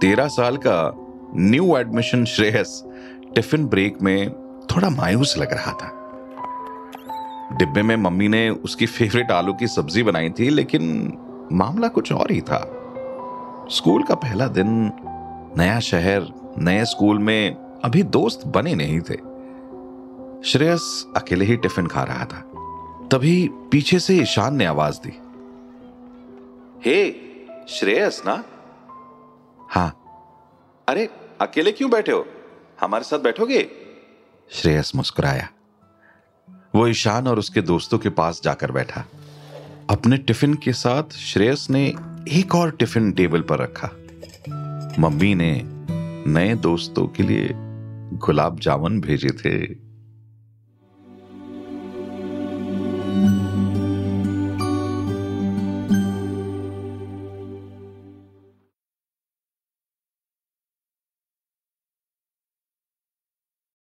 तेरह साल का new admission Shreyas tiffin break में थोड़ा मायूस लग रहा था। डिब्बे में मम्मी ने उसकी फेवरेट आलू की सब्ज़ी बनाई थी, लेकिन मामला कुछ और ही था। स्कूल का पहला दिन नया शहर, नए स्कूल में अभी दोस्त बने नहीं थे। श्रेयस अकेले ही टिफ़िन खा रहा था। तभी पीछे से ईशान ने आवाज़ दी। हे, श्रेयस ना? हाँ। अरे अकेले क्यों बैठे हो? हमारे साथ बैठोगे? श्रेयस मुस्कुराया। वो ईशान और उसके दोस्तों के पास जाकर बैठा। अपने टिफ़िन के साथ श्रेयस ने एक और टिफ़िन टेबल पर रखा। मम्मी ने नए दोस्तों के लिए गुलाब जामुन भेजे थे।